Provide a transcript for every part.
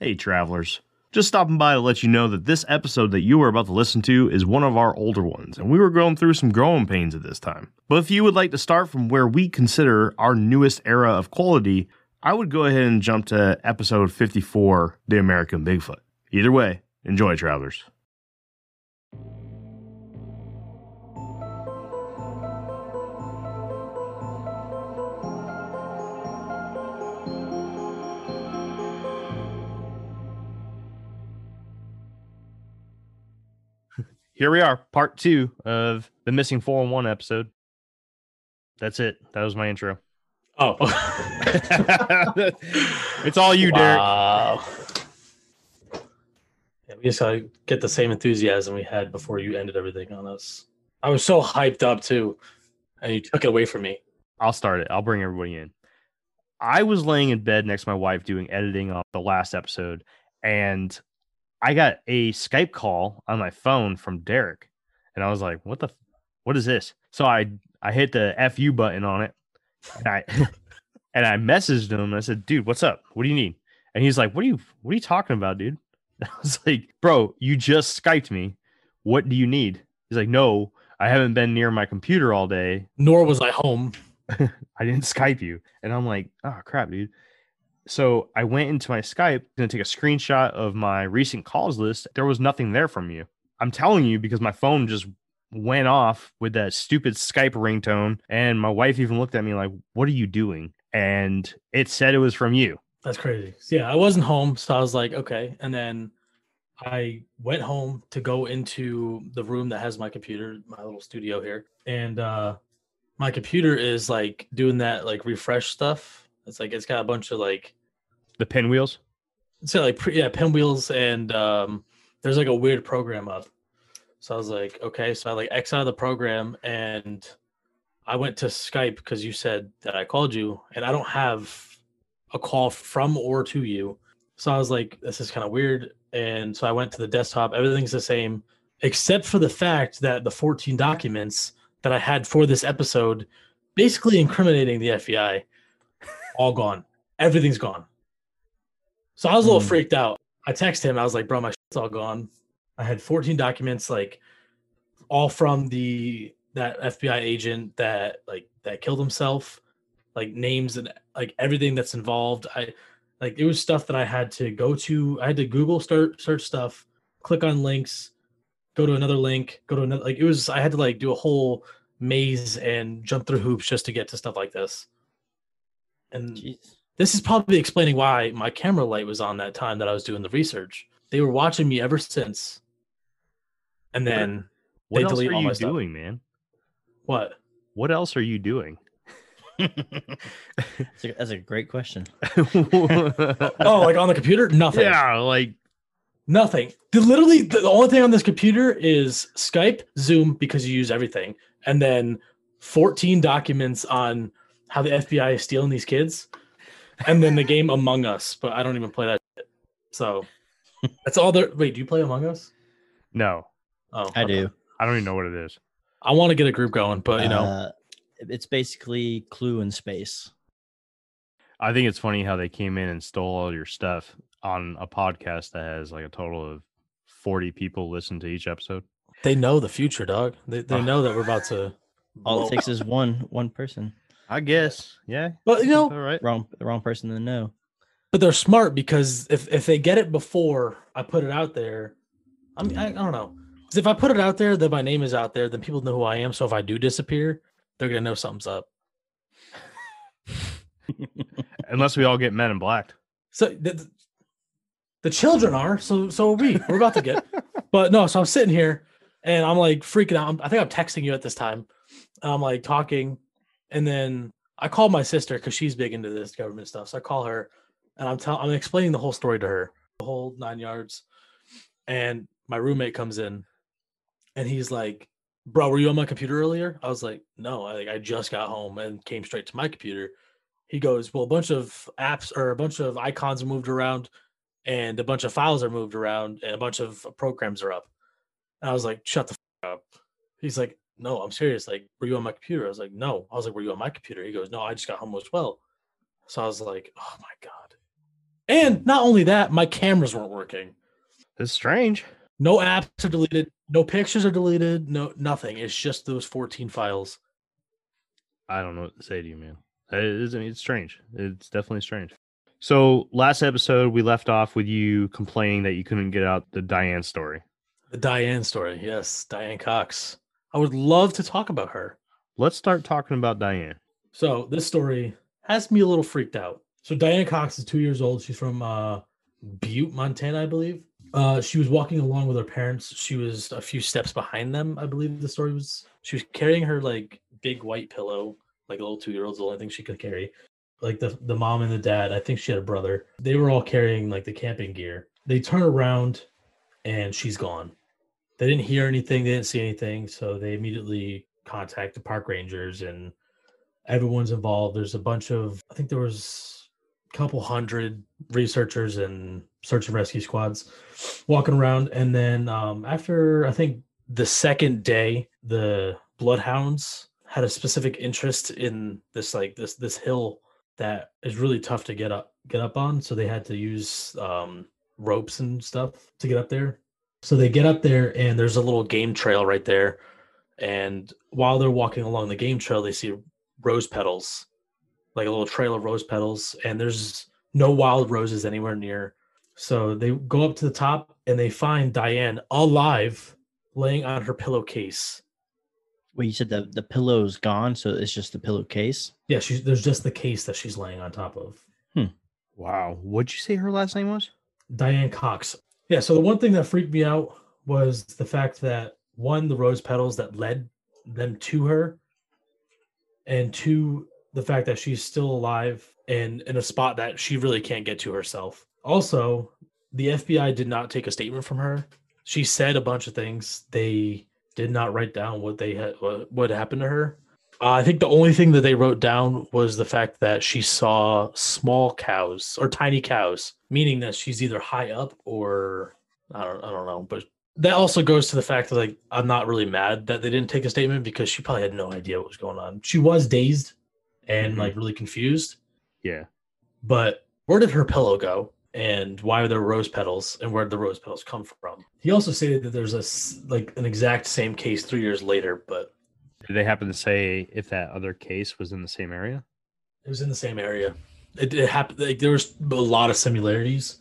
Hey, travelers. Just stopping by to let you know that this episode that you are about to listen to is one of our older ones, and we were going through some growing pains at this time. But if you would like to start from where we consider our newest era of quality, I would go ahead and jump to episode 54 The American Bigfoot. Either way, enjoy, travelers. Here we are, part two of the missing 411 episode. That's it. That was my intro. Oh, it's all you, Derek. Yeah, we just gotta get the same enthusiasm we had before you ended everything on us. I was so hyped up too, and you took it away from me. I'll start it. I'll bring everybody in. I was laying in bed next to my wife doing editing on the last episode, and I got a Skype call on my phone from Derek, and I was like, "What the? f- What is this?" So I I hit the fu button on it, and I and I messaged him. And I said, "Dude, what's up? What do you need?" And he's like, "What are you What are you talking about, dude?" I was like, "Bro, you just Skyped me. What do you need?" He's like, "No, I haven't been near my computer all day. Nor was I home. I didn't Skype you. And I'm like, oh crap, dude. So I went into my Skype to take a screenshot of my recent calls list. There was nothing there from you. I'm telling you because my phone just went off with that stupid Skype ringtone. And my wife even looked at me like, what are you doing? And it said it was from you. That's crazy. Yeah, I wasn't home, so I was like, okay. And then I went home to go into the room that has my computer, my little studio here, and uh my computer is like doing that like refresh stuff. It's like it's got a bunch of like The pinwheels. so like yeah pinwheels and um there's like a weird program up. So i was like okay so i like x out of the program and i went to skype because you said that i called you and i don't have a call from or to you. So i was like this is kind of weird. And so i went to the desktop. Everything's the same except for the fact that the 14 documents that i had for this episode basically incriminating the fbi all gone everything's gone so I was a little Hmm. freaked out. I texted him. I was like, "Bro, my shit's all gone." I had 14 documents, like all from the that FBI agent that like that killed himself, like names and like everything that's involved. I like it was stuff that I had to go to. I had to Google start search stuff, click on links, go to another link, go to another. Like it was. I had to like do a whole maze and jump through hoops just to get to stuff like this. And Jeez. this is probably explaining why my camera light was on that time that I was doing the research. They were watching me ever since. And then What They else delete are all you my stuff. doing, man? what? What else are you doing? that's, a, that's a great question. Oh, like on the computer? Nothing. yeah, like Nothing. The, literally, the, the only thing on this computer is Skype, Zoom, because you use everything, and then 14 documents on how the FBI is stealing these kids, and then the game Among Us. But I don't even play that. Shit. So that's all there. Wait, do you play Among Us? no, Oh, I okay. do. I don't even know what it is. I want to get a group going, but you know, Uh, it's basically Clue in space. I think it's funny how they came in and stole all your stuff on a podcast that has like a total of 40 people listen to each episode. they know the future, dog. They, they know that we're about to. All it takes is one one person. I guess. Yeah. But you know, All right. Wrong the wrong person to know. but they're smart because if if they get it before I put it out there, I mean, I, I don't know. 'Cause if I put it out there, then my name is out there, then people know who I am. So if I do disappear, they're gonna know something's up. Unless we all get men in black. So the, the children are. So so are we. We're about to get. but no. So I'm sitting here, and I'm like freaking out. I'm- I think I'm texting you at this time. I'm like talking, and then I call my sister because she's big into this government stuff. So I call her, and I'm telling, I'm explaining the whole story to her, the whole nine yards. And my roommate comes in, and he's like, "Bro, were you on my computer earlier?" I was like, "No, I I just got home and came straight to my computer." He goes, "Well, a bunch of apps or a bunch of icons moved around, and a bunch of files are moved around, and a bunch of programs are up." And I was like, "Shut the f- up." He's like, "No, I'm serious. Like, were you on my computer?" I was like, "No." I was like, "Were you on my computer?" He goes, "No, I just got home as well." So I was like, "Oh my god." And not only that, my cameras weren't working. It's strange. No apps are deleted. No pictures are deleted. No nothing. It's just those 14 files. I don't know what to say to you, man. It is, it's strange. It's definitely strange. So last episode we left off with you complaining that you couldn't get out the Diane story. The Diane story. Yes, Diane Cox. I would love to talk about her. Let's start talking about Diane. So this story has me a little freaked out. So Diane Cox is two years old. She's from uh, Butte, Montana, I believe. Uh, she was walking along with her parents. She was a few steps behind them. I believe the story was. She was carrying her like big white pillow, like a little two year old's the only thing she could carry. Like the the mom and the dad. I think she had a brother. They were all carrying like the camping gear. They turn around, and she's gone. They didn't hear anything. They didn't see anything. So they immediately contact the park rangers and everyone's involved. There's a bunch of. I think there was a couple hundred researchers and search and rescue squads walking around. And then um, after I think the second day, the bloodhounds had a specific interest in this like this this hill that is really tough to get up get up on. So they had to use um, ropes and stuff to get up there. So they get up there and there's a little game trail right there. And while they're walking along the game trail, they see rose petals, like a little trail of rose petals, and there's no wild roses anywhere near. So they go up to the top and they find Diane alive, laying on her pillowcase. Well, you said the the pillow's gone, so it's just the pillowcase. Yeah, she's there's just the case that she's laying on top of. Hmm. Wow. What'd you say her last name was? Diane Cox. Yeah, so the one thing that freaked me out was the fact that one, the rose petals that led them to her, and two, the fact that she's still alive and in a spot that she really can't get to herself. Also, the FBI did not take a statement from her. She said a bunch of things. They did not write down what they had what, happened to her. Uh, I think the only thing that they wrote down was the fact that she saw small cows or tiny cows, meaning that she's either high up or I don't I don't know, but that also goes to the fact that like I'm not really mad that they didn't take a statement because she probably had no idea what was going on. She was dazed and Mhm. like really confused. Yeah. But where did her pillow go? And why are there rose petals? And where did the rose petals come from? He also stated that there's a like an exact same case three years later, but Did they happen to say if that other case was in the same area? it was in the same area. It, it happened. Like, there was a lot of similarities.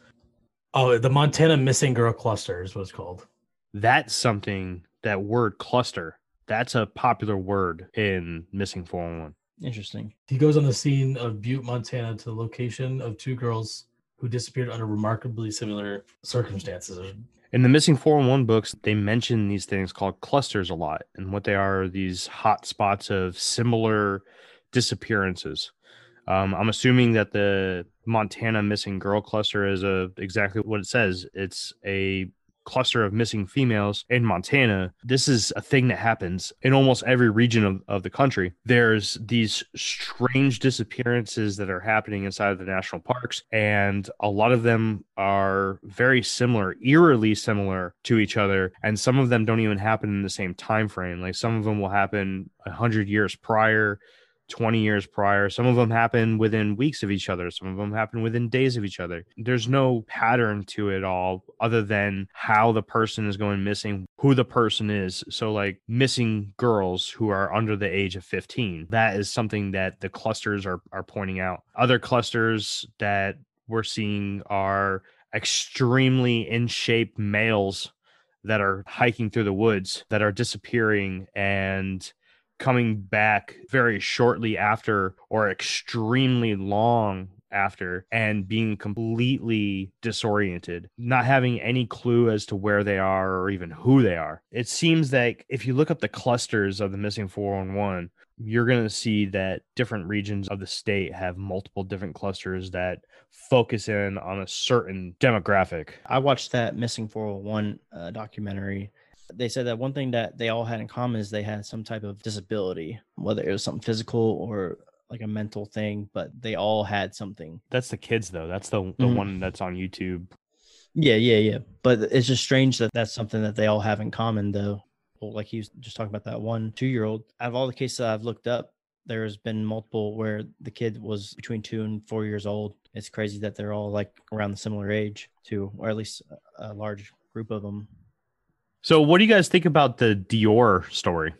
Oh, the Montana Missing Girl Cluster is what it's called. That's something that word cluster. That's a popular word in missing 411. Interesting. He goes on the scene of Butte, Montana, to the location of two girls who disappeared under remarkably similar circumstances. In the missing 411 books, they mention these things called clusters a lot. And what they are, are these hot spots of similar disappearances. Um, I'm assuming that the Montana missing girl cluster is a, exactly what it says. It's a cluster of missing females in Montana. This is a thing that happens in almost every region of, of the country. There's these strange disappearances that are happening inside of the national parks, and a lot of them are very similar, eerily similar to each other. And some of them don't even happen in the same time frame. Like some of them will happen a hundred years prior. 20 years prior. Some of them happen within weeks of each other. Some of them happen within days of each other. There's no pattern to it all other than how the person is going missing, who the person is. So, like missing girls who are under the age of 15. That is something that the clusters are, are pointing out. Other clusters that we're seeing are extremely in shape males that are hiking through the woods that are disappearing and coming back very shortly after or extremely long after and being completely disoriented, not having any clue as to where they are or even who they are. It seems like if you look up the clusters of the missing 411, you're going to see that different regions of the state have multiple different clusters that focus in on a certain demographic. I watched that missing 401 uh, documentary. They said that one thing that they all had in common is they had some type of disability, whether it was something physical or like a mental thing, but they all had something. That's the kids though. That's the the Mhm. one that's on YouTube. Yeah, yeah, yeah. But it's just strange that that's something that they all have in common, though. Well, like he was just talking about that one two year old. Out of all the cases I've looked up, there's been multiple where the kid was between two and four years old. It's crazy that they're all like around the similar age too, or at least a large group of them. So, what do you guys think about the DeOrr story?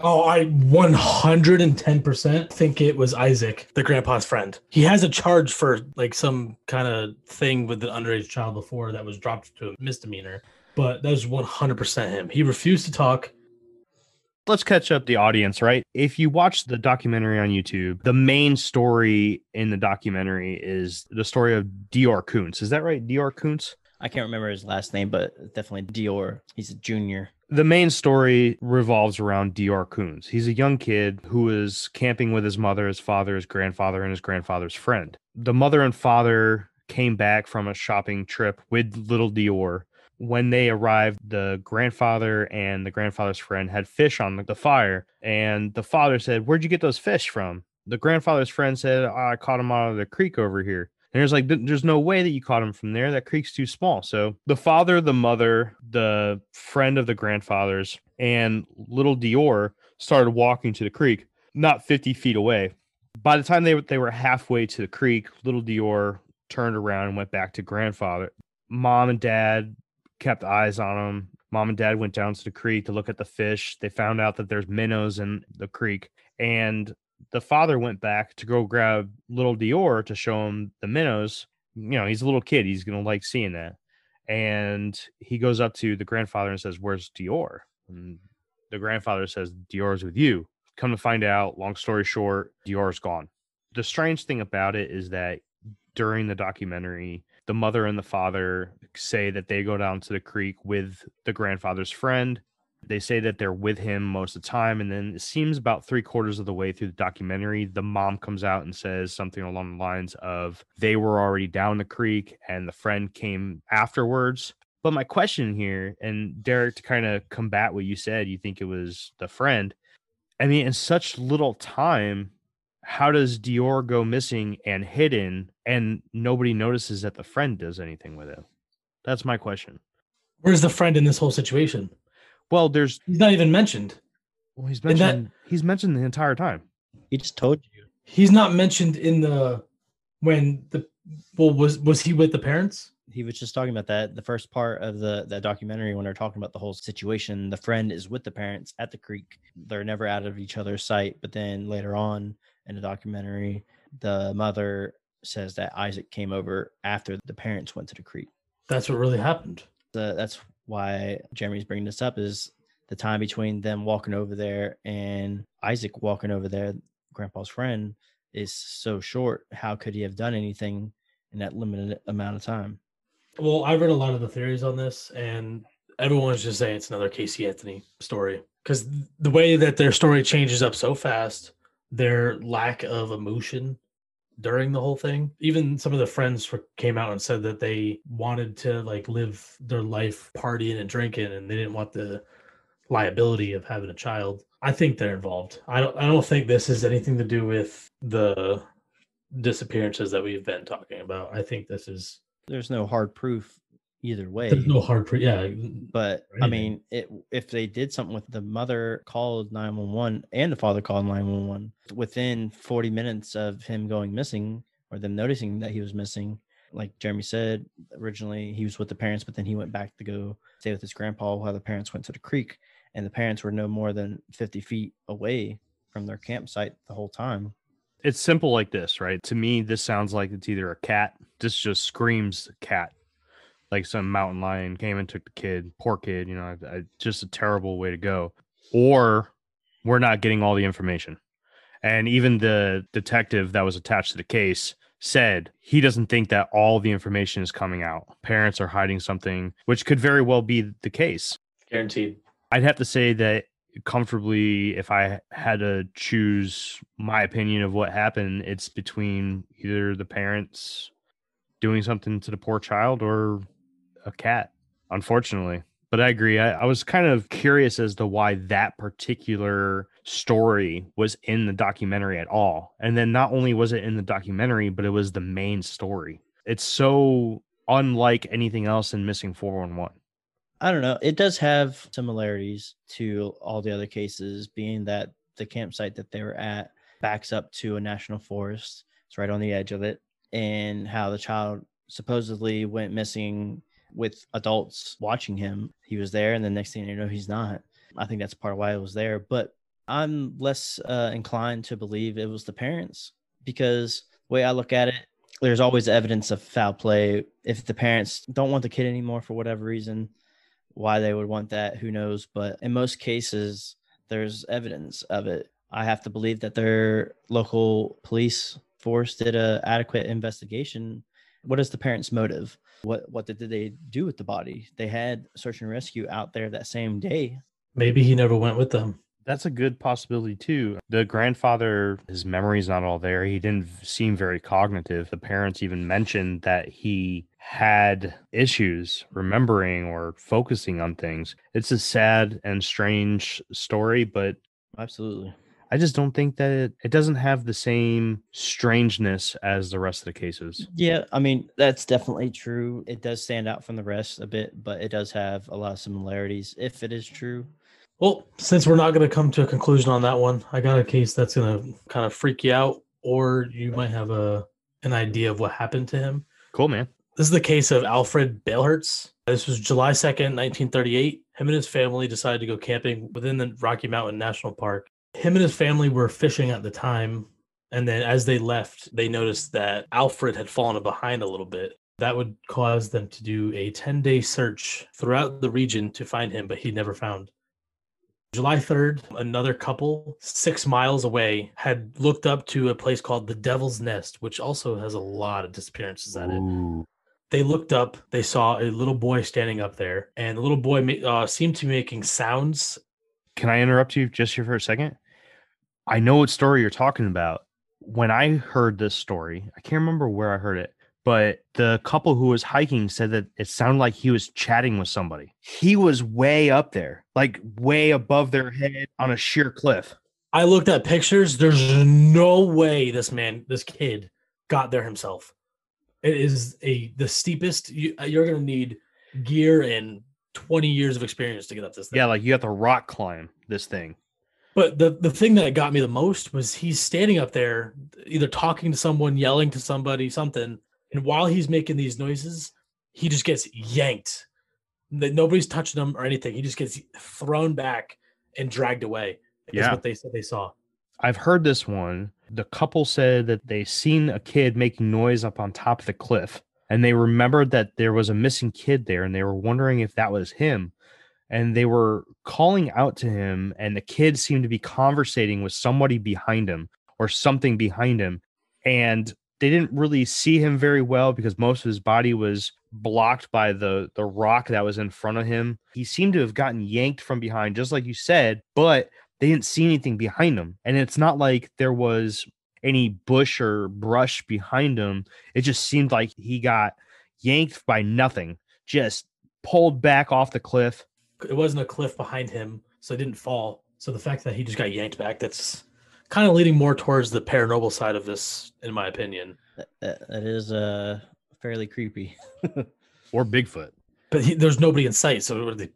Oh, I 110% think it was Isaac, the grandpa's friend. He has a charge for like some kind of thing with the underage child before that was dropped to a misdemeanor, but that was 100% him. He refused to talk. Let's catch up the audience, right? If you watch the documentary on YouTube, the main story in the documentary is the story of DeOrr Kunz. Is that right? DeOrr Kunz? I can't remember his last name, but definitely DeOrr. He's a junior. The main story revolves around DeOrr Kunz. He's a young kid who is camping with his mother, his father, his grandfather, and his grandfather's friend. The mother and father came back from a shopping trip with little DeOrr. When they arrived, the grandfather and the grandfather's friend had fish on the fire. And the father said, Where'd you get those fish from? The grandfather's friend said, "Oh, I caught them out of the creek over here. And there's like, there's no way that you caught him from there. That creek's too small. So the father, the mother, the friend of the grandfather's, and little DeOrr started walking to the creek, not 50 feet away. By the time they, they were halfway to the creek, little DeOrr turned around and went back to grandfather. Mom and dad kept eyes on him. Mom and dad went down to the creek to look at the fish. They found out that there's minnows in the creek. And the father went back to go grab little DeOrr to show him the minnows. You know, he's a little kid. He's going to like seeing that. And he goes up to the grandfather and says, Where's DeOrr? And the grandfather says, DeOrr's with you. Come to find out, long story short, DeOrr's gone. The strange thing about it is that during the documentary, the mother and the father say that they go down to the creek with the grandfather's friend. They say that they're with him most of the time. And then it seems about three quarters of the way through the documentary, the mom comes out and says something along the lines of they were already down the creek and the friend came afterwards. But my question here, and Derek, to kind of combat what you said, you think it was the friend. I mean, in such little time, how does DeOrr go missing and hidden and nobody notices that the friend does anything with it? That's my question. Where's the friend in this whole situation? Well, there's He's not even mentioned. well, he's And that- mentioned he's mentioned the entire time. He just told you. He's not mentioned in the when the well was was he with the parents? He was just talking about that. The first part of the that documentary when they're talking about the whole situation, the friend is with the parents at the creek. They're never out of each other's sight. But then later on in the documentary, the mother says that Isaac came over after the parents went to the creek. That's what really happened. the, that's why Jeremy's bringing this up is the time between them walking over there and Isaac walking over there, grandpa's friend, is so short. How could he have done anything in that limited amount of time? Well, I read a lot of the theories on this, and everyone's just saying it's another Casey Anthony story because the way that their story changes up so fast, their lack of emotion during the whole thing. Even some of the friends came out and said that they wanted to like live their life partying and drinking, and they didn't want the liability of having a child. I think they're involved. I don't. I don't think this has anything to do with the disappearances that we've been talking about. I think this is There's no hard proof either way. there's no hard pre- yeah but or I mean, it, if they did something with the mother called 911 and the father called 911 within 40 minutes of him going missing or them noticing that he was missing, like Jeremy said, originally he was with the parents, but then he went back to go stay with his grandpa while the parents went to the creek. And the parents were no more than 50 feet away from their campsite the whole time. It's simple like this, right? To me, this sounds like it's either a cat. This just screams cat. Like some mountain lion came and took the kid, poor kid, you know, I, I, just a terrible way to go. Or we're not getting all the information. And even the detective that was attached to the case said he doesn't think that all the information is coming out. Parents are hiding something, which could very well be the case. guaranteed I'd have to say that comfortably, if I had to choose my opinion of what happened, it's between either the parents doing something to the poor child or a cat, unfortunately. But I agree. I, I was kind of curious as to why that particular story was in the documentary at all. And then not only was it in the documentary, but it was the main story. It's so unlike anything else in Missing 411. I don't know. It does have similarities to all the other cases, being that the campsite that they were at backs up to a national forest. It's right on the edge of it. And how the child supposedly went missing with adults watching him. He was there, and the next thing you know, he's not. I think that's part of why it was there. But I'm less uh, inclined to believe it was the parents because the way I look at it, there's always evidence of foul play. If the parents don't want the kid anymore for whatever reason, why they would want that, who knows? But in most cases, there's evidence of it. I have to believe that their local police force did a adequate investigation. What is the parents' motive? What what did they do with the body? They had search and rescue out there that same day. Maybe he never went with them. That's a good possibility too. The grandfather, his memory's not all there. He didn't seem very cognitive. The parents even mentioned that he had issues remembering or focusing on things. It's a sad and strange story, but Absolutely. I just don't think that it, it doesn't have the same strangeness as the rest of the cases. Yeah, I mean, that's definitely true. It does stand out from the rest a bit, but it does have a lot of similarities if it is true. Well, since we're not going to come to a conclusion on that one, I got a case that's going to kind of freak you out, or you might have a an idea of what happened to him. Cool, man. This is the case of Alfred Beilhartz. This was July 2nd, 1938. Him and his family decided to go camping within the Rocky Mountain National Park. Him and his family were fishing at the time. And then as they left, they noticed that Alfred had fallen behind a little bit. That would cause them to do a 10 day search throughout the region to find him, but he never found. July 3rd, another couple six miles away had looked up to a place called the Devil's Nest, which also has a lot of disappearances at it. They looked up, they saw a little boy standing up there, and the little boy uh, seemed to be making sounds. Can I interrupt you just here for a second? I know what story you're talking about. When I heard this story, I can't remember where I heard it, but the couple who was hiking said that it sounded like he was chatting with somebody. He was way up there, like way above their head on a sheer cliff. I looked at pictures. There's no way this man, this kid, got there himself. It is a the steepest. You, uh, you're gonna need gear and 20 years of experience to get up this thing. Yeah, like you have to rock climb this thing. But the the thing that got me the most was he's standing up there, either talking to someone, yelling to somebody, something, and while he's making these noises, he just gets yanked. That nobody's touching him or anything. He just gets thrown back and dragged away. Is Yeah. what they said they saw. I've heard this one. The couple said that they seen a kid making noise up on top of the cliff and they remembered that there was a missing kid there and they were wondering if that was him. And they were calling out to him and the kid seemed to be conversating with somebody behind him or something behind him. And they didn't really see him very well because most of his body was blocked by the the rock that was in front of him. He seemed to have gotten yanked from behind just like you said, but they didn't see anything behind him. And it's not like there was any bush or brush behind him. It just seemed like he got yanked by nothing, just pulled back off the cliff. It wasn't a cliff behind him, so he didn't fall. So the fact that he just got yanked back, that's kind of leading more towards the paranormal side of this, in my opinion. That, that, that is uh fairly creepy. Or Bigfoot. But he, there's nobody in sight, so what, did they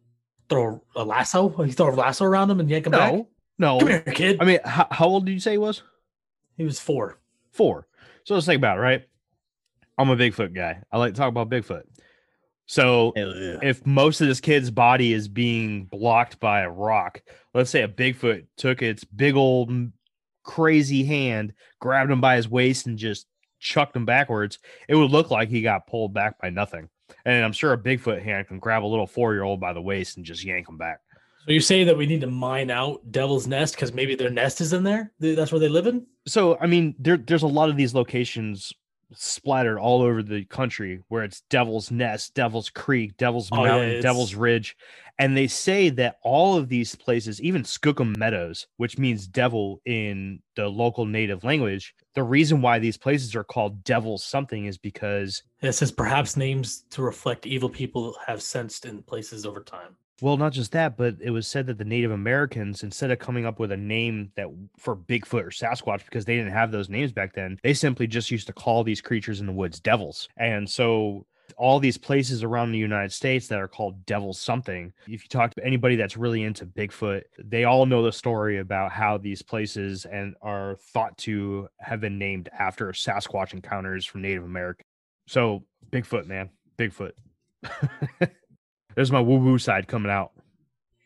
throw a lasso? He throw a lasso around him and yank him back. No, no. Come here, kid. I mean, how, how old did you say he was? he was four. Four. So let's think about it, right? I'm a Bigfoot guy. I like to talk about Bigfoot. So yeah. if most of this kid's body is being blocked by a rock, let's say a Bigfoot took its big old crazy hand, grabbed him by his waist, and just chucked him backwards, it would look like he got pulled back by nothing. And I'm sure a Bigfoot hand can grab a little four year old by the waist and just yank him back. So you say that we need to mine out Devil's Nest because maybe their nest is in there? That's where they live in? So, I mean, there, there's a lot of these locations splattered all over the country where it's Devil's Nest, Devil's Creek, Devil's Oh, Mountain, it's- Devil's Ridge. And they say that all of these places, even Skookum Meadows, which means devil in the local native language, the reason why these places are called Devil's something is because, It says perhaps names to reflect evil people have sensed in places over time. Well, not just that, but it was said that the Native Americans, instead of coming up with a name that for Bigfoot or Sasquatch, because they didn't have those names back then, they simply just used to call these creatures in the woods devils. And so all these places around the United States that are called Devil something. If you talk to anybody that's really into Bigfoot, they all know the story about how these places and are thought to have been named after Sasquatch encounters from Native America. So Bigfoot, man, Bigfoot. There's my woo woo side coming out.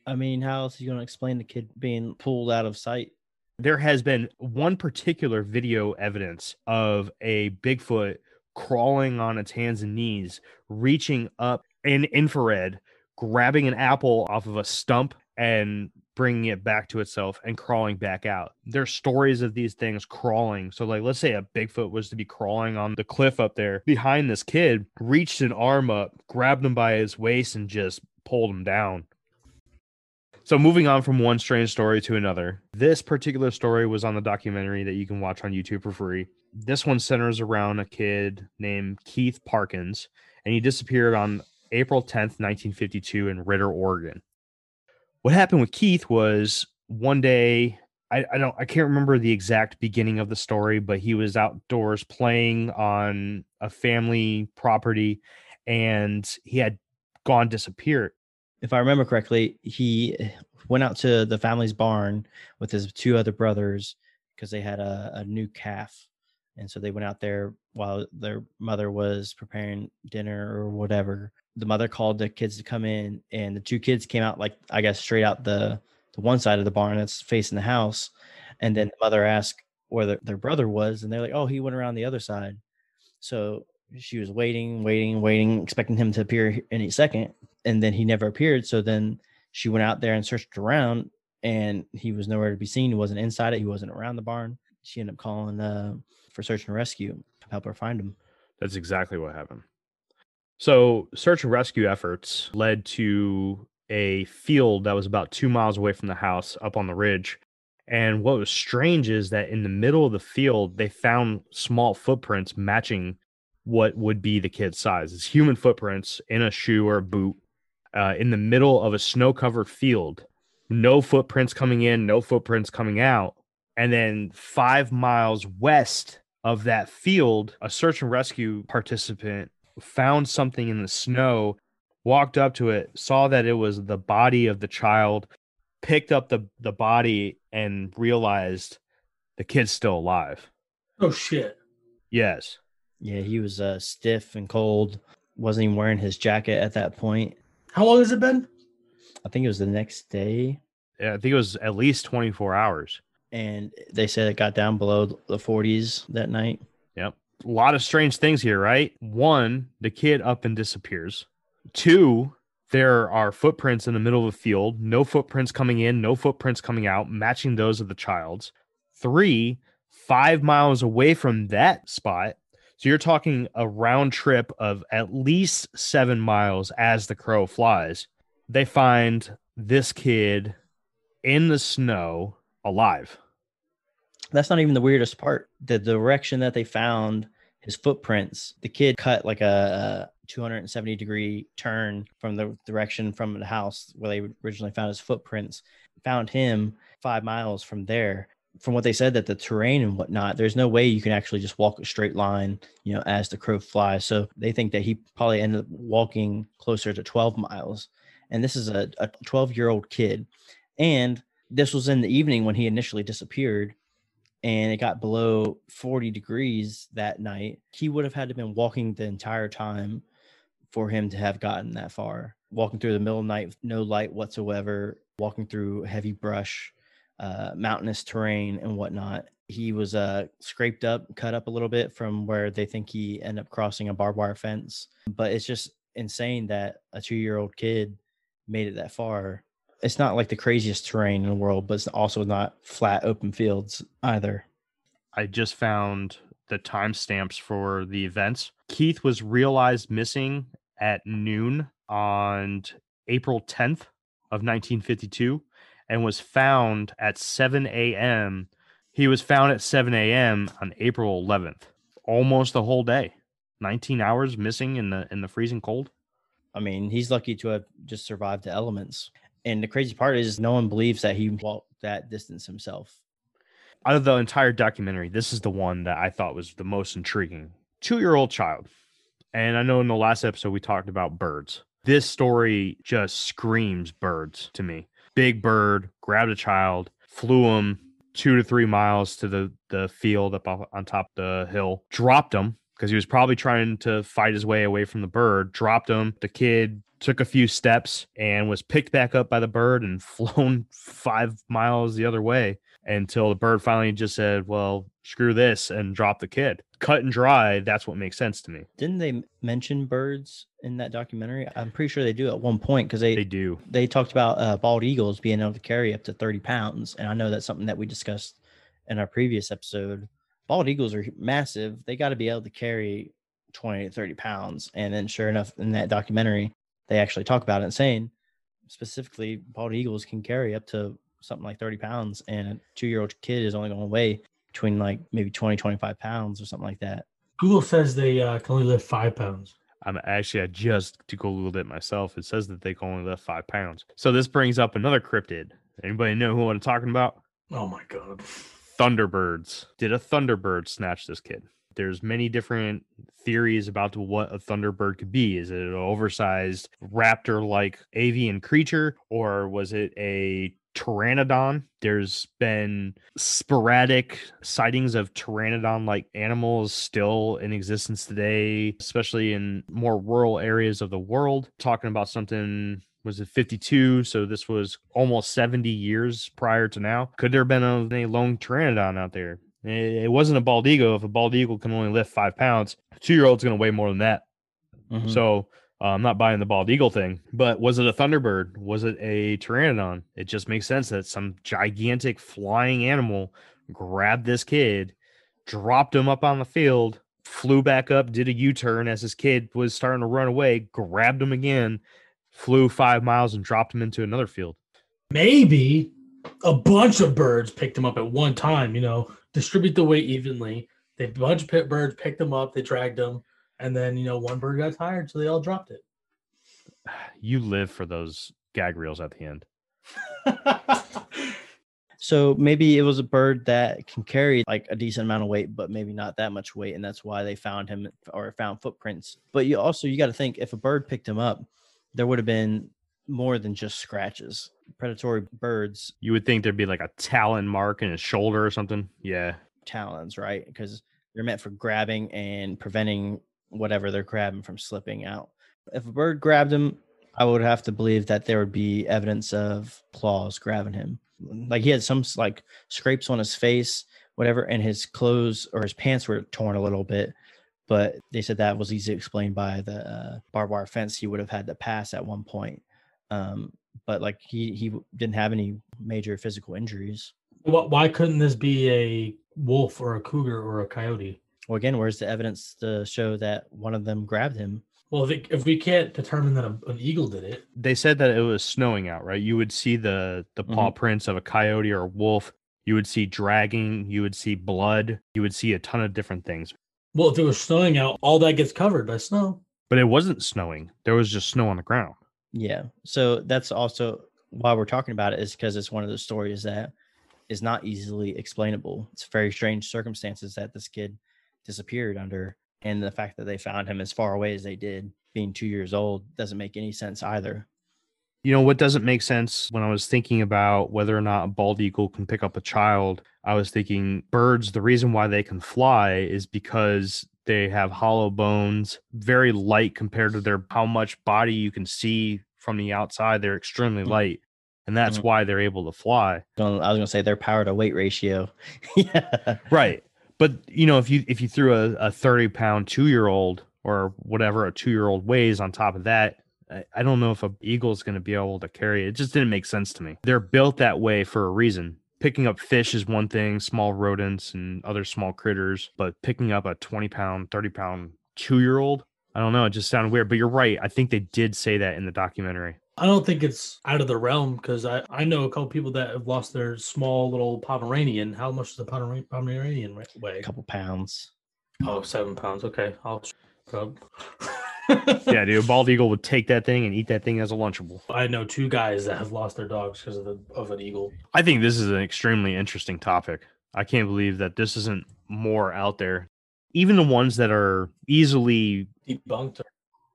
I mean, how else are you going to explain the kid being pulled out of sight? There has been one particular video evidence of a Bigfoot crawling on its hands and knees, reaching up in infrared, grabbing an apple off of a stump and bringing it back to itself and crawling back out. There's stories of these things crawling. So, like, let's say a Bigfoot was to be crawling on the cliff up there behind this kid, reached an arm up, grabbed him by his waist, and just pulled him down. So, moving on from one strange story to another, this particular story was on the documentary that you can watch on YouTube for free. This one centers around a kid named Keith Parkins, and he disappeared on April 10th, 1952, in Ritter, Oregon. What happened with Keith was one day, I, I don't, I can't remember the exact beginning of the story, but he was outdoors playing on a family property, and he had gone disappeared if I remember correctly, he eh, went out to the family's barn with his two other brothers because they had a, a new calf. And so they went out there while their mother was preparing dinner or whatever. The mother called the kids to come in, and the two kids came out like I guess straight out the the one side of the barn that's facing the house. And then the mother asked where the, their brother was, and they're like, "Oh, he went around the other side." So she was waiting, waiting, waiting, expecting him to appear any second, and then he never appeared. So then she went out there and searched around, and he was nowhere to be seen. He wasn't inside it. He wasn't around the barn. She ended up calling uh, for search and rescue to help her find him. That's exactly what happened. So, search and rescue efforts led to a field that was about two miles away from the house up on the ridge. And what was strange is that in the middle of the field, they found small footprints matching what would be the kid's size. It's human footprints in a shoe or a boot uh, in the middle of a snow covered field. No footprints coming in, no footprints coming out. And then five miles west of that field, a search and rescue participant found something in the snow, walked up to it, saw that it was the body of the child, picked up the, the body, and realized the kid's still alive. Oh, shit. Yes. Yeah, he was uh, stiff and cold. Wasn't even wearing his jacket at that point. How long has it been? I think it was the next day. Yeah, I think it was at least 24 hours. And they said it got down below the 40s that night. A lot of strange things here, right? One, the kid up and disappears. Two, there are footprints in the middle of the field, no footprints coming in, no footprints coming out, matching those of the child's. Three, five miles away from that spot, so you're talking a round trip of at least seven miles as the crow flies. They find this kid in the snow alive. That's not even the weirdest part. The direction that they found his footprints, the kid cut like a, a 270 degree turn from the direction from the house where they originally found his footprints, found him five miles from there from what they said that the terrain and whatnot, there's no way you can actually just walk a straight line, you know, as the crow flies. So they think that he probably ended up walking closer to 12 miles. And this is a 12 year old kid. And this was in the evening when he initially disappeared and it got below 40 degrees that night. He would have had to been walking the entire time for him to have gotten that far. Walking through the middle of the night with no light whatsoever, walking through heavy brush uh, mountainous terrain and whatnot. He was uh, scraped up, cut up a little bit from where they think he ended up crossing a barbed wire fence. But it's just insane that a two year old kid made it that far. It's not like the craziest terrain in the world, but it's also not flat open fields either. I just found the timestamps for the events. Keith was realized missing at noon on April 10th of 1952 and was found at 7 a.m. He was found at 7 a.m. on April 11th. Almost the whole day. 19 hours missing in the in the freezing cold. I mean, he's lucky to have just survived the elements. And the crazy part is no one believes that he walked that distance himself. Out of the entire documentary, this is the one that I thought was the most intriguing. Two year old child And I know in the last episode we talked about birds. This story just screams birds to me. Big bird grabbed a child, flew him two to three miles to the, the field up on top of the hill, dropped him because he was probably trying to fight his way away from the bird, dropped him. The kid took a few steps and was picked back up by the bird and flown five miles the other way until the bird finally just said, Well, screw this and dropped the kid. Cut and dry, that's what makes sense to me. Didn't they mention birds in that documentary? I'm pretty sure they do at one point because they They do. they talked about uh, bald eagles being able to carry up to 30 pounds. And I know that's something that we discussed in our previous episode. Bald eagles are massive. They got to be able to carry 20 to 30 pounds. And then, sure enough, in that documentary, they actually talk about it and saying specifically bald eagles can carry up to something like 30 pounds. And a two year old kid is only going to weigh between like maybe 20, 25 pounds or something like that. Google says they uh, can only lift five pounds. I'm actually I just to go a myself. It says that they can only lift five pounds. So this brings up another cryptid. Anybody know who I'm talking about? Oh my god. Thunderbirds. Did a Thunderbird snatch this kid? There's many different theories about what a Thunderbird could be. Is it an oversized raptor-like avian creature, or was it a pteranodon? There's been sporadic sightings of pteranodon-like animals still in existence today, especially in more rural areas of the world. Talking about something was it 52 so this was almost 70 years prior to now could there have been a, a lone pteranodon out there it, wasn't a bald eagle if a bald eagle can only lift five pounds a two-year-old's going to weigh more than that Mhm. so uh, i'm not buying the bald eagle thing but was it a thunderbird was it a pteranodon it just makes sense that some gigantic flying animal grabbed this kid dropped him up on the field flew back up did a u-turn as his kid was starting to run away grabbed him again flew five miles and dropped him into another field. Maybe a bunch of birds picked him up at one time. You know, distribute the weight evenly. They a bunch of pit birds picked them up. They dragged them, and then you know one bird got tired, so they all dropped it. You live for those gag reels at the end. So maybe it was a bird that can carry like a decent amount of weight, but maybe not that much weight, and that's why they found him or found footprints. But you also you got to think if a bird picked him up, there would have been more than just scratches. Predatory birds You would think there'd be like a talon mark in his shoulder or something. Yeah. talons, right? Because they're meant for grabbing and preventing whatever they're grabbing from slipping out. If a bird grabbed him, I would have to believe that there would be evidence of claws grabbing him. Like he had some like scrapes on his face, whatever, and his clothes or his pants were torn a little bit. But they said that was easily explained by the uh, barbed wire fence he would have had to pass at one point. Um, but like he he didn't have any major physical injuries. Wh- Why couldn't this be a wolf or a cougar or a coyote? Well, again, where's the evidence to show that one of them grabbed him? Well, if, it, if we can't determine that a, an eagle did it, They said that it was snowing out, right? You would see the the paw prints of a coyote or a wolf. You would see dragging, you would see blood, you would see a ton of different things. well, if it was snowing out, all that gets covered by snow. But it wasn't snowing. There was just snow on the ground. Yeah. So that's also why we're talking about it is because it's one of those stories that is not easily explainable. It's very strange circumstances that this kid disappeared under. And the fact that they found him as far away as they did, being two years old, doesn't make any sense either. You know what doesn't make sense when I was thinking about whether or not a bald eagle can pick up a child? I was thinking birds, the reason why they can fly is because they have hollow bones, very light compared to their how much body you can see from the outside. They're extremely Mm. light. And that's Mhm. why they're able to fly. I was going to say their power to weight ratio. yeah. Right. But you know, if you if you threw a, a 30 pound two year old or whatever a two year old weighs on top of that, I, I don't know if a eagle is going to be able to carry it. It just didn't make sense to me. They're built that way for a reason. Picking up fish is one thing, small rodents and other small critters, but picking up a 20 pound, 30 pound two year old, I don't know. It just sounded weird. But you're right. I think they did say that in the documentary. I don't think it's out of the realm because I, I know a couple people that have lost their small little Pomeranian. How much does a Pomera- Pomeranian weigh? A couple pounds. Oh, seven pounds. Okay, I'll scrub. Yeah, dude, a bald eagle would take that thing and eat that thing as a lunchable. I know two guys that have lost their dogs because of the of an eagle. I think this is an extremely interesting topic. I can't believe that this isn't more out there. even the ones that are easily Debunked. Or,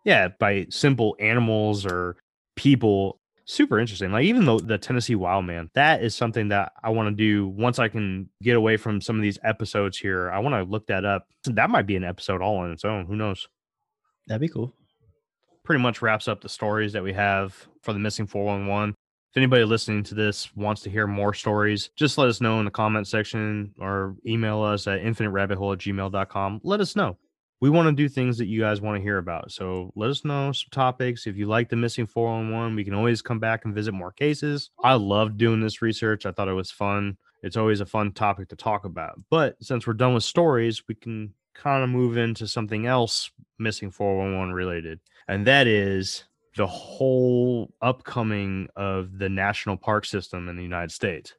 yeah by simple animals or people super interesting like even though the tennessee wild man that is something that i want to do once i can get away from some of these episodes here i want to look that up that might be an episode all on its own who knows That'd be cool. pretty much wraps up the stories that we have for the missing 411 if anybody listening to this wants to hear more stories just let us know in the comment section or email us at infiniterabbithole at gmail.com let us know. We want to do things that you guys want to hear about. So let us know some topics. If you like the missing 411 we can always come back and visit more cases. I love doing this research. I thought it was fun. It's always a fun topic to talk about. But since we're done with stories we can kind of move into something else missing 411 related and that is the whole upcoming of the national park system in the United States.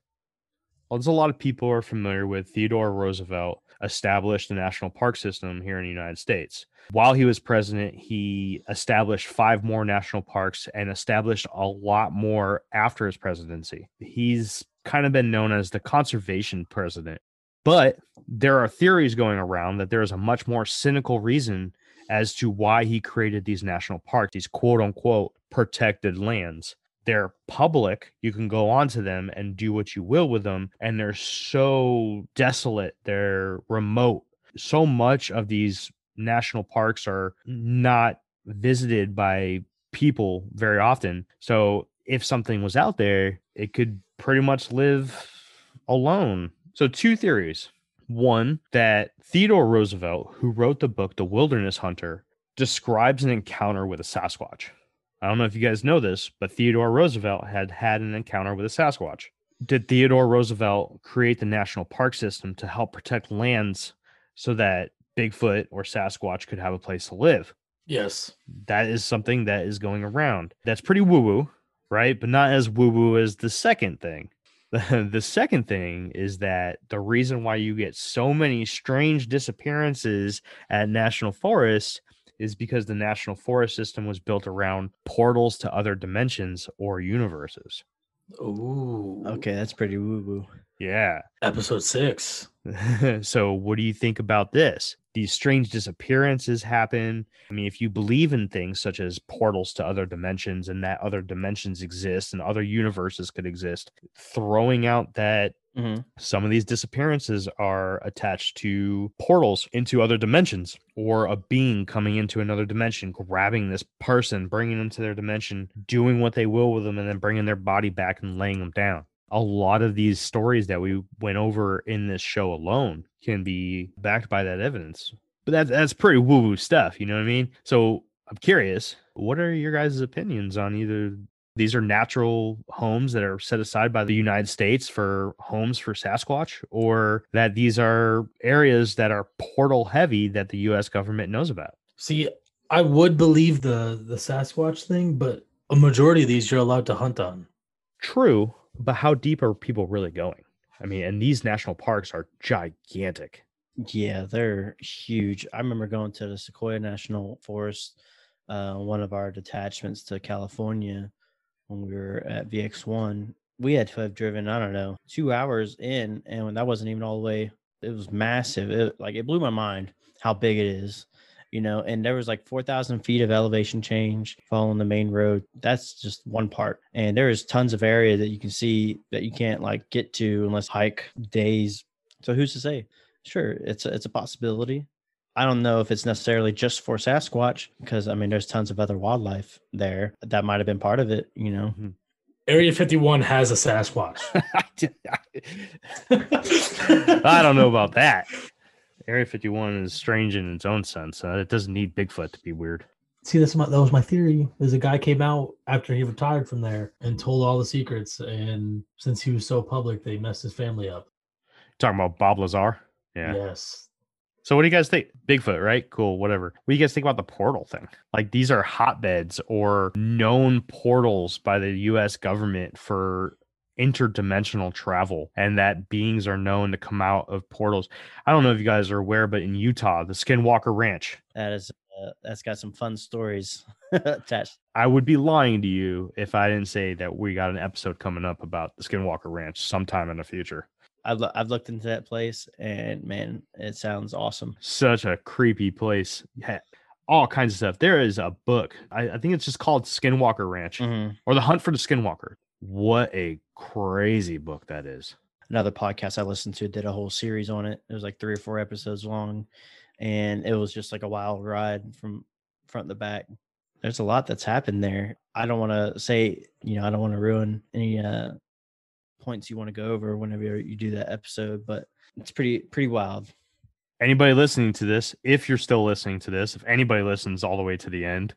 Well, there's a lot of people are familiar with Theodore Roosevelt established the national park system here in the United States. While he was president, he established five more national parks and established a lot more after his presidency. He's kind of been known as the conservation president. But there are theories going around that there is a much more cynical reason as to why he created these national parks, these quote unquote protected lands. They're public. You can go onto them and do what you will with them. And they're so desolate, they're remote. So much of these national parks are not visited by people very often. So if something was out there, it could pretty much live alone. So, two theories. One, that Theodore Roosevelt, who wrote the book The Wilderness Hunter, describes an encounter with a Sasquatch. I don't know if you guys know this, but Theodore Roosevelt had had an encounter with a Sasquatch. Did Theodore Roosevelt create the national park system to help protect lands so that Bigfoot or Sasquatch could have a place to live? yes. That is something that is going around. That's pretty woo woo, right? But not as woo woo as the second thing. The, second thing is that the reason why you get so many strange disappearances at national forests is because the national forest system was built around portals to other dimensions or universes. Ooh. Okay, that's pretty woo woo. Yeah. Episode six. so what do you think about this these strange disappearances happen i mean if you believe in things such as portals to other dimensions and that other dimensions exist and other universes could exist throwing out that Mhm. some of these disappearances are attached to portals into other dimensions or a being coming into another dimension grabbing this person bringing them to their dimension doing what they will with them and then bringing their body back and laying them down a lot of these stories that we went over in this show alone can be backed by that evidence. But that's that's pretty woo woo stuff, you know what I mean? So I'm curious, what are your guys' opinions on either these are natural homes that are set aside by the United States for homes for Sasquatch, or that these are areas that are portal heavy that the US government knows about? See, I would believe the the Sasquatch thing, but a majority of these you're allowed to hunt on. True, but how deep are people really going? I mean, and these national parks are gigantic. Yeah, they're huge. I remember going to the Sequoia National Forest, uh, one of our detachments to California when we were at VX1. We had to have driven, I don't know, two hours in, and when that wasn't even all the way. It was massive. It, like it blew my mind how big it is, you know. And there was like four thousand feet of elevation change following the main road. That's just one part, and there is tons of area that you can see that you can't like get to unless hike days. So who's to say? Sure, it's a, it's a possibility. I don't know if it's necessarily just for Sasquatch because I mean there's tons of other wildlife there that might have been part of it, you know. Area 51 has a Sasquatch. I don't know about that. Area 51 is strange in its own sense. Uh, it doesn't need Bigfoot to be weird. See, that's my, that was my theory. Is a guy came out after he retired from there and told all the secrets, and since he was so public, they messed his family up. Talking about Bob Lazar. Yeah. Yes. So what do you guys think? Bigfoot, right? Cool, whatever. What do you guys think about the portal thing? Like these are hotbeds or known portals by the US government for interdimensional travel and that beings are known to come out of portals. I don't know if you guys are aware, but in Utah, the Skinwalker Ranch, That is uh, that's got some fun stories attached. I would be lying to you if I didn't say that we got an episode coming up about the Skinwalker Ranch sometime in the future. I've I've looked into that place, and man, it sounds awesome. Such a creepy place. Yeah, all kinds of stuff. There is a book. I, I think it's just called Skinwalker Ranch Mhm. or The Hunt for the Skinwalker. What a crazy book that is. Another podcast I listened to did a whole series on it. It was like three or four episodes long, and it was just like a wild ride from front to back. There's a lot that's happened there. I don't want to say, you know, I don't want to ruin any uh, points you want to go over whenever you do that episode, but it's pretty pretty wild. Anybody listening to this, if you're still listening to this, if anybody listens all the way to the end,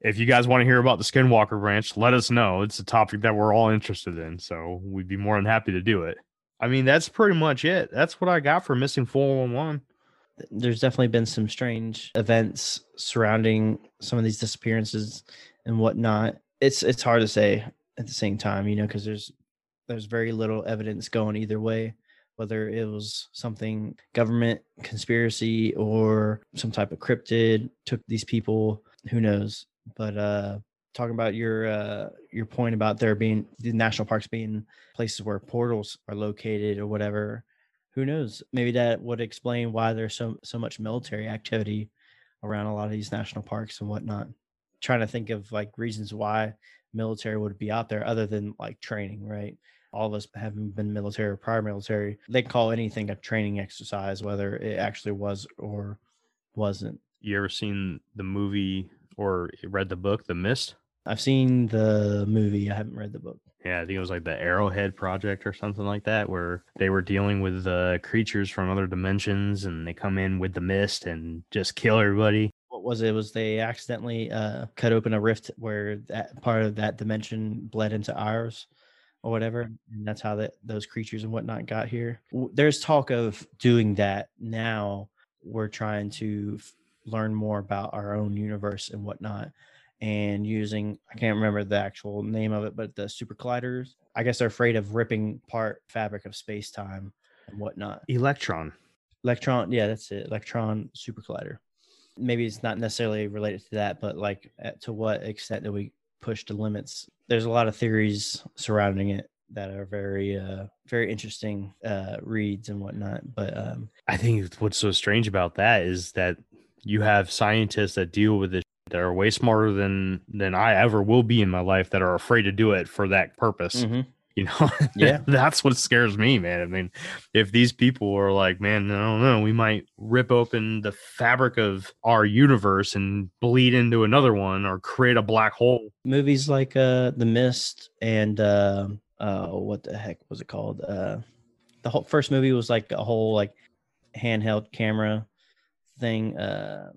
if you guys want to hear about the Skinwalker Ranch, let us know. It's a topic that we're all interested in. So we'd be more than happy to do it. I mean, that's pretty much it. That's what I got for missing 411. there's definitely been some strange events surrounding some of these disappearances and whatnot. It's it's hard to say at the same time, you know, because there's there's very little evidence going either way, whether it was something government conspiracy or some type of cryptid took these people. Who knows? But uh talking about your uh your point about there being the national parks being places where portals are located or whatever who knows maybe that would explain why there's so so much military activity around a lot of these national parks and whatnot trying to think of like reasons why military would be out there other than like training right all of us having been military or prior military they call anything a training exercise whether it actually was or wasn't You ever seen the movie or read the book, The Mist? i've seen the movie i haven't read the book Yeah, I think it was like the Arrowhead Project or something like that, where they were dealing with uh, creatures from other dimensions and they come in with the mist and just kill everybody. what was it was they accidentally uh cut open a rift where that part of that dimension bled into ours or whatever and that's how that those creatures and whatnot got here there's talk of doing that now we're trying to f- learn more about our own universe and whatnot and using i can't remember the actual name of it but the super colliders i guess they're afraid of ripping apart fabric of space-time and whatnot Electron. Electron, yeah, that's it. Electron super collider. Maybe it's not necessarily related to that, but like at, to what extent do we push the limits? There's a lot of theories surrounding it that are very, uh, very interesting uh, reads and whatnot. But um, I think what's so strange about that is that you have scientists that deal with this that are way smarter than than I ever will be in my life that are afraid to do it for that purpose. mhm. You know, Yeah. that's what scares me, man. I mean, if these people are like, man, I don't know, we might rip open the fabric of our universe and bleed into another one or create a black hole. movies like uh, The Mist and uh, uh, what the heck was it called? Uh, the whole first movie was like a whole like handheld camera thing. Uh,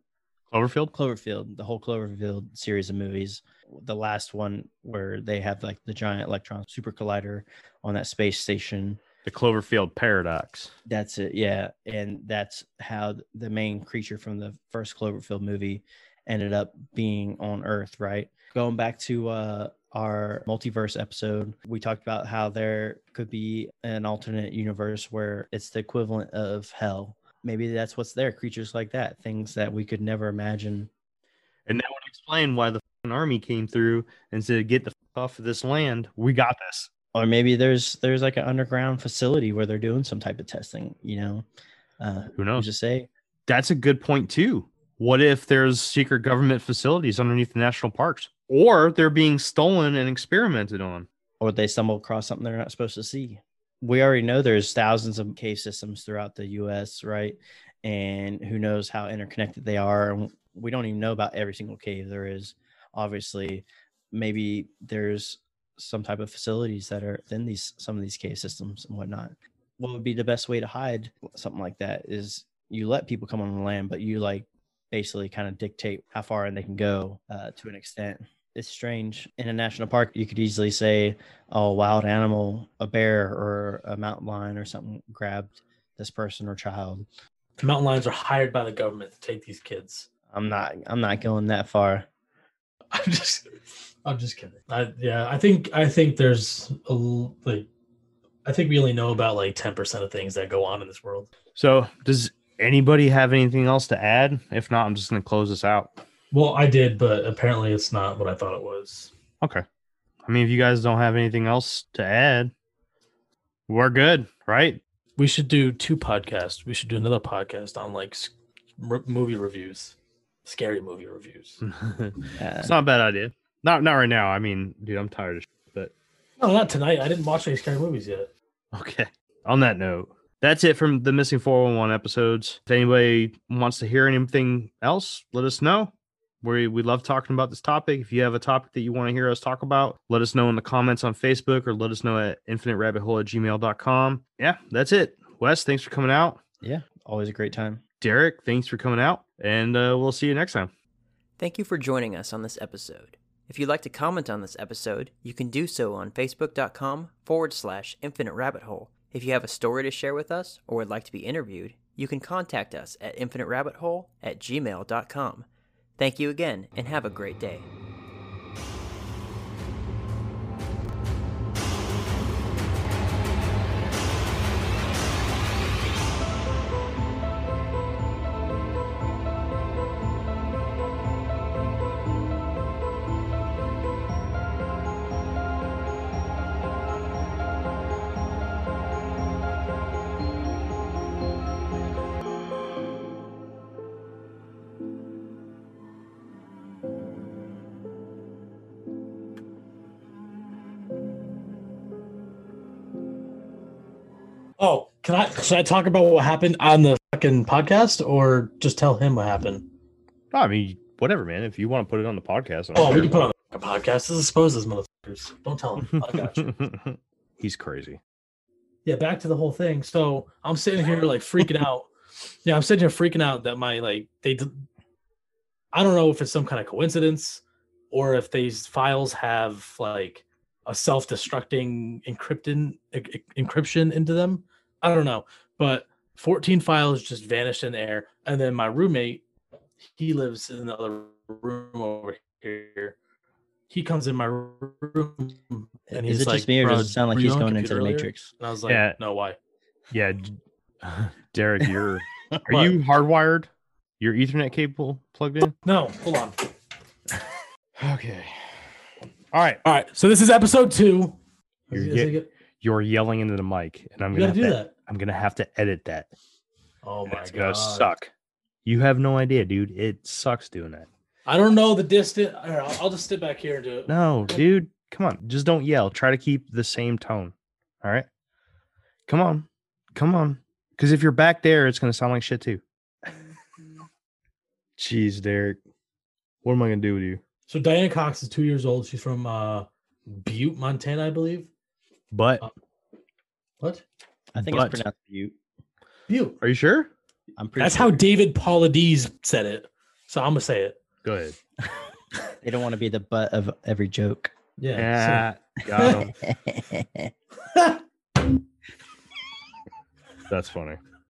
Cloverfield? Cloverfield, the whole Cloverfield series of movies. The last one where they have like the giant electron super collider on that space station. The Cloverfield paradox. That's it. Yeah. And that's how the main creature from the first Cloverfield movie ended up being on Earth, right? Going back to uh, our multiverse episode, we talked about how there could be an alternate universe where it's the equivalent of hell. Maybe that's what's there creatures like that, things that we could never imagine And that would explain why the army came through and said, get the fuck off of this land. We got this. or maybe there's there's like an underground facility where they're doing some type of testing you know uh Who knows? Just say That's a good point, too. What if there's secret government facilities underneath the national parks? Or they're being stolen and experimented on. or they stumble across something they're not supposed to see we already know there's thousands of cave systems throughout the us right and who knows how interconnected they are and we don't even know about every single cave there is obviously maybe there's some type of facilities that are in these some of these cave systems and whatnot. What would be the best way to hide something like that is you let people come on the land but you like basically kind of dictate how far and they can go uh, to an extent. It's strange. In a national park you could easily say oh a wild animal a bear or a mountain lion or something grabbed this person or child. The mountain lions are hired by the government to take these kids. i'm not i'm not going that far I'm just, I'm just kidding. I, yeah, I think, I think there's a like, I think we only know about like ten percent of things that go on in this world. So, does anybody have anything else to add? If not, I'm just going to close this out. Well, I did, but apparently it's not what I thought it was. Okay. I mean, if you guys don't have anything else to add, we're good, right? We should do two podcasts. We should do another podcast on like movie reviews, scary movie reviews. Uh, it's not a bad idea. Not not right now. I mean, dude, I'm tired of shit, but No, not tonight. I didn't watch any scary movies yet. Okay. On that note, that's it from the missing 411 episodes. If anybody wants to hear anything else, let us know. We we love talking about this topic. If you have a topic that you want to hear us talk about, let us know in the comments on Facebook or let us know at infiniterabbithole at gmail.com. Yeah, that's it. Wes, thanks for coming out. yeah, always a great time. Derek, thanks for coming out. And uh, we'll see you next time. Thank you for joining us on this episode. If you'd like to comment on this episode, you can do so on facebook.com forward slash infinite rabbit hole. If you have a story to share with us or would like to be interviewed, you can contact us at infinite rabbit hole at gmail.com. Thank you again and have a great day. Can I? Should I talk about what happened on the fucking podcast, or just tell him what happened? No, I mean, whatever, man. If you want to put it on the podcast, I don't Oh, we can put it on the podcast. This is exposes motherfuckers. Don't tell him. I got you. He's crazy. Yeah, back to the whole thing. So I'm sitting here like freaking out. Yeah, I'm sitting here freaking out that my like they. I don't know if it's some kind of coincidence or if these files have like a self-destructing encrypted e- e- encryption into them. I don't know, but 14 files just vanished in the air, and then my roommate, he lives in the other room over here. He comes in my room and he's Is he's it like, just me or does it sound like he's going into computer the earlier?" matrix? And I was like, Yeah. no, why? Yeah, D- Derek, you're are What? you hardwired? Your Ethernet cable plugged in? No, hold on. Okay. All right. All right, so this is episode two. You're Is it- is get- it get- You're yelling into the mic, and I'm you gonna have do to, that. I'm gonna have to edit that. Oh and my it's god, gonna suck. You have no idea, dude. It sucks doing that. I don't know the distance. I'll, I'll just sit back here and do it. No, dude. Come on. Just don't yell. Try to keep the same tone. All right. Come on. Come on. Because if you're back there, it's gonna sound like shit too. Jeez, Derek. What am I gonna do with you? So Diana Cox is two years old. She's from uh, Butte, Montana, I believe. But Uh, What? I think But- it's pronounced Butte. Butte. are you sure? I'm pretty. That's sure. how David Paulides said it. So I'm gonna say it. Go ahead. they don't want to be the butt of every joke. Yeah. Yeah, got him. That's funny.